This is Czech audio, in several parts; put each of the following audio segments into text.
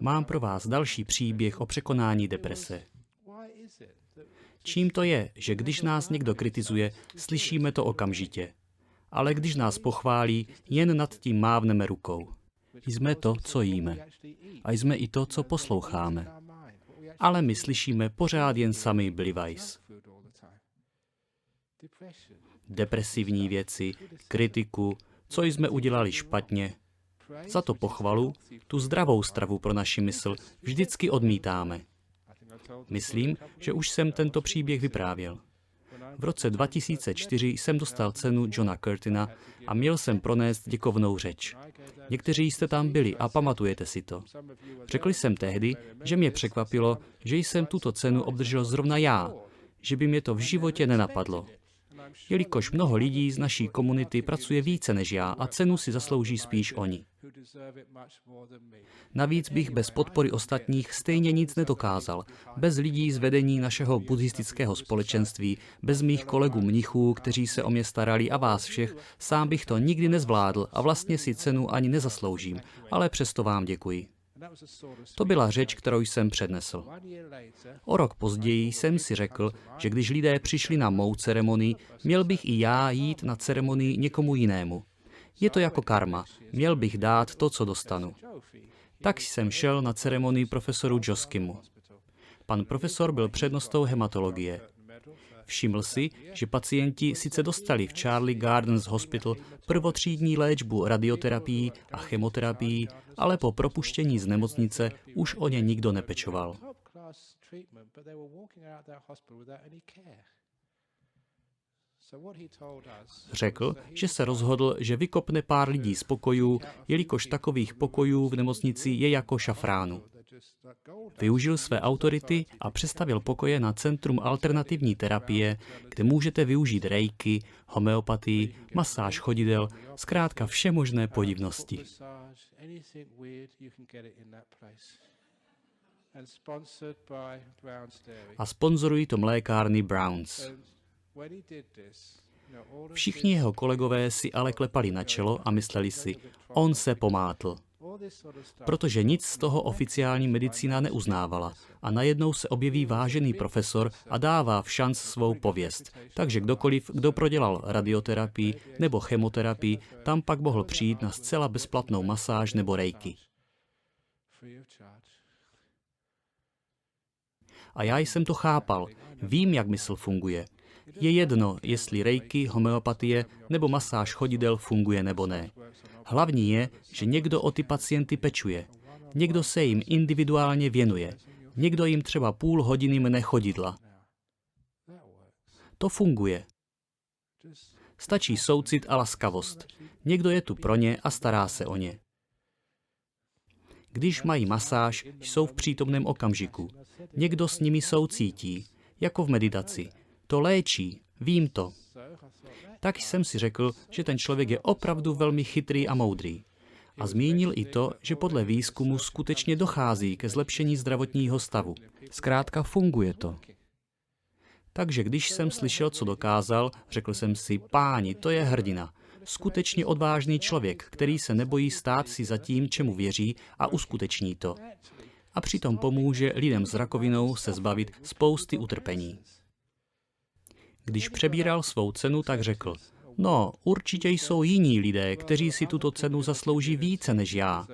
Mám pro vás další příběh o překonání deprese. Čím to je, že když nás někdo kritizuje, slyšíme to okamžitě. Ale když nás pochválí, jen nad tím mávneme rukou. Jsme to, co jíme. A jsme i to, co posloucháme. Ale my slyšíme pořád jen samý blivajs. Depresivní věci, kritiku, co jsme udělali špatně. Za to pochvalu, tu zdravou stravu pro naši mysl, vždycky odmítáme. Myslím, že už jsem tento příběh vyprávěl. V roce 2004 jsem dostal cenu Johna Curtina a měl jsem pronést děkovnou řeč. Někteří jste tam byli a pamatujete si to. Řekl jsem tehdy, že mě překvapilo, že jsem tuto cenu obdržel zrovna já, že by mě to v životě nenapadlo jelikož mnoho lidí z naší komunity pracuje více než já a cenu si zaslouží spíš oni. Navíc bych bez podpory ostatních stejně nic nedokázal. Bez lidí z vedení našeho buddhistického společenství, bez mých kolegů mnichů, kteří se o mě starali a vás všech, sám bych to nikdy nezvládl a vlastně si cenu ani nezasloužím, ale přesto vám děkuji. To byla řeč, kterou jsem přednesl. O rok později jsem si řekl, že když lidé přišli na mou ceremonii, měl bych i já jít na ceremonii někomu jinému. Je to jako karma. Měl bych dát to, co dostanu. Tak jsem šel na ceremonii profesoru Joskimu. Pan profesor byl přednostou hematologie. Všiml si, že pacienti sice dostali v Charlie Gardens Hospital prvotřídní léčbu radioterapií a chemoterapií, ale po propuštění z nemocnice už o ně nikdo nepečoval. Řekl, že se rozhodl, že vykopne pár lidí z pokojů, jelikož takových pokojů v nemocnici je jako šafránu. Využil své autority a přestavil pokoje na Centrum alternativní terapie, kde můžete využít rejky, homeopatii, masáž chodidel, zkrátka vše možné podivnosti. A sponzorují to mlékárny Browns. Všichni jeho kolegové si ale klepali na čelo a mysleli si, on se pomátl. Protože nic z toho oficiální medicína neuznávala a najednou se objeví vážený profesor a dává v šanc svou pověst. Takže kdokoliv, kdo prodělal radioterapii nebo chemoterapii, tam pak mohl přijít na zcela bezplatnou masáž nebo rejky. A já jsem to chápal. Vím, jak mysl funguje. Je jedno, jestli rejky, homeopatie nebo masáž chodidel funguje nebo ne. Hlavní je, že někdo o ty pacienty pečuje. Někdo se jim individuálně věnuje. Někdo jim třeba půl hodiny mne chodidla. To funguje. Stačí soucit a laskavost. Někdo je tu pro ně a stará se o ně. Když mají masáž, jsou v přítomném okamžiku. Někdo s nimi soucítí, jako v meditaci. To léčí, vím to. Tak jsem si řekl, že ten člověk je opravdu velmi chytrý a moudrý. A zmínil i to, že podle výzkumu skutečně dochází ke zlepšení zdravotního stavu. Zkrátka funguje to. Takže když jsem slyšel, co dokázal, řekl jsem si, páni, to je hrdina. Skutečně odvážný člověk, který se nebojí stát si za tím, čemu věří a uskuteční to. A přitom pomůže lidem s rakovinou se zbavit spousty utrpení. Když přebíral svou cenu, tak řekl, no, určitě jsou jiní lidé, kteří si tuto cenu zaslouží více než já.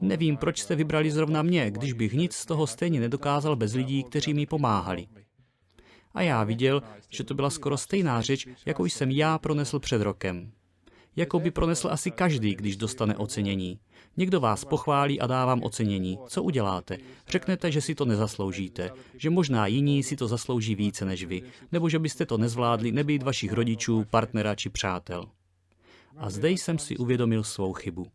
Nevím, proč jste vybrali zrovna mě, když bych nic z toho stejně nedokázal bez lidí, kteří mi pomáhali. A já viděl, že to byla skoro stejná řeč, jakou jsem já pronesl před rokem. Jako by pronesl asi každý, když dostane ocenění. Někdo vás pochválí a dá vám ocenění. Co uděláte? Řeknete, že si to nezasloužíte, že možná jiní si to zaslouží více než vy, nebo že byste to nezvládli nebýt vašich rodičů, partnera či přátel. A zde jsem si uvědomil svou chybu.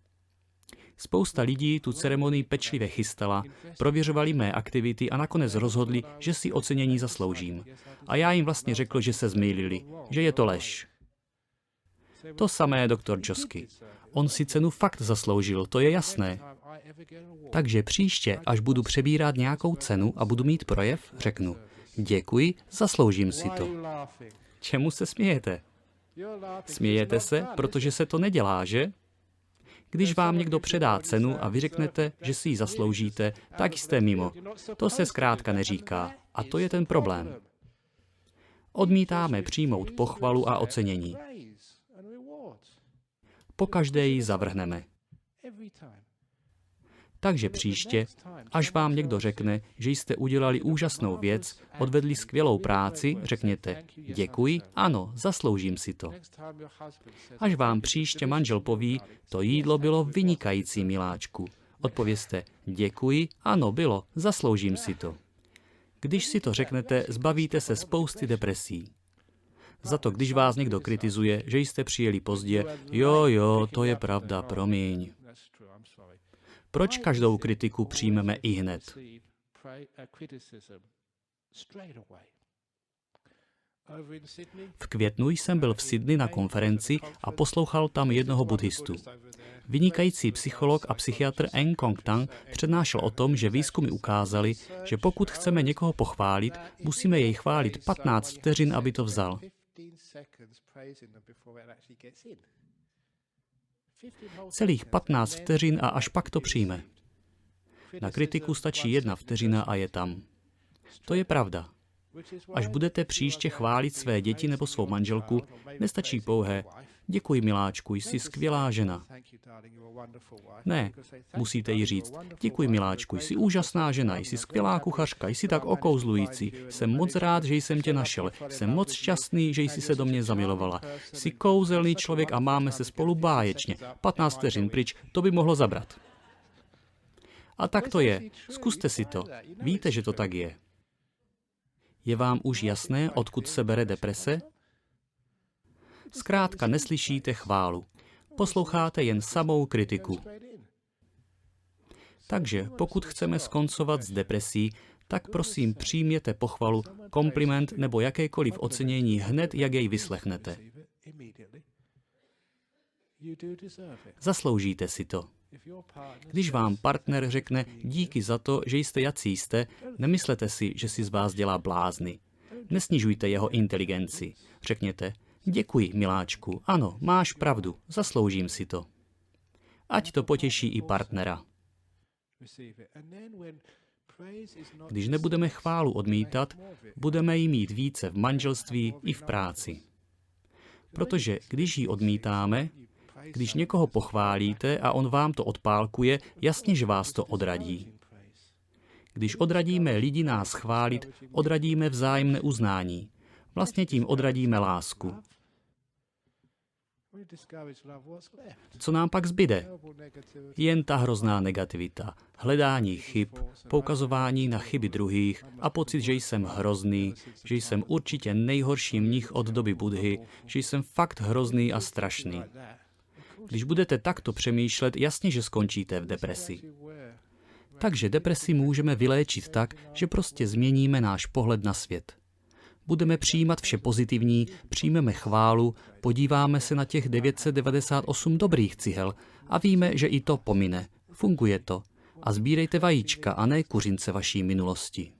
Spousta lidí tu ceremonii pečlivě chystala, prověřovali mé aktivity a nakonec rozhodli, že si ocenění zasloužím. A já jim vlastně řekl, že se zmýlili, že je to lež. To samé doktor Josky. On si cenu fakt zasloužil, to je jasné. Takže příště, až budu přebírat nějakou cenu a budu mít projev, řeknu, děkuji, zasloužím si to. Čemu se smějete? Smějete se, protože se to nedělá, že? Když vám někdo předá cenu a vy řeknete, že si ji zasloužíte, tak jste mimo. To se zkrátka neříká. A to je ten problém. Odmítáme přijmout pochvalu a ocenění. Po každé ji zavrhneme. Takže příště, až vám někdo řekne, že jste udělali úžasnou věc, odvedli skvělou práci, řekněte děkuji, ano, zasloužím si to. Až vám příště manžel poví, to jídlo bylo vynikající, miláčku. Odpověste děkuji, ano, bylo, zasloužím si to. Když si to řeknete, zbavíte se spousty depresí. Za to, když vás někdo kritizuje, že jste přijeli pozdě, jo, jo, to je pravda, promiň. Proč každou kritiku přijmeme i hned? V květnu jsem byl v Sydney na konferenci a poslouchal tam jednoho buddhistu. Vynikající psycholog a psychiatr Eng Kong Tang přednášel o tom, že výzkumy ukázaly, že pokud chceme někoho pochválit, musíme jej chválit 15 vteřin, aby to vzal. Celých 15 vteřin a až pak to přijme. Na kritiku stačí jedna vteřina a je tam. To je pravda. Až budete příště chválit své děti nebo svou manželku, nestačí pouhé Děkuji, miláčku, jsi skvělá žena. Ne, musíte jí říct. Děkuji, miláčku, jsi úžasná žena, jsi skvělá kuchařka, jsi tak okouzlující. Jsem moc rád, že jsem tě našel. Jsem moc šťastný, že jsi se do mě zamilovala. Jsi kouzelný člověk a máme se spolu báječně. 15 vteřin pryč, to by mohlo zabrat. A tak to je. Zkuste si to. Víte, že to tak je. Je vám už jasné, odkud se bere deprese? Zkrátka neslyšíte chválu. Posloucháte jen samou kritiku. Takže pokud chceme skoncovat s depresí, tak prosím přijměte pochvalu, kompliment nebo jakékoliv ocenění hned, jak jej vyslechnete. Zasloužíte si to. Když vám partner řekne díky za to, že jste jací jste, nemyslete si, že si z vás dělá blázny. Nesnižujte jeho inteligenci. Řekněte, děkuji, miláčku, ano, máš pravdu, zasloužím si to. Ať to potěší i partnera. Když nebudeme chválu odmítat, budeme ji mít více v manželství i v práci. Protože když ji odmítáme, když někoho pochválíte a on vám to odpálkuje, jasně, že vás to odradí. Když odradíme lidi nás chválit, odradíme vzájemné uznání. Vlastně tím odradíme lásku. Co nám pak zbyde? Jen ta hrozná negativita, hledání chyb, poukazování na chyby druhých a pocit, že jsem hrozný, že jsem určitě nejhorší mnich od doby Budhy, že jsem fakt hrozný a strašný. Když budete takto přemýšlet, jasně, že skončíte v depresi. Takže depresi můžeme vyléčit tak, že prostě změníme náš pohled na svět. Budeme přijímat vše pozitivní, přijmeme chválu, podíváme se na těch 998 dobrých cihel a víme, že i to pomine. Funguje to. A sbírejte vajíčka a ne kuřince vaší minulosti.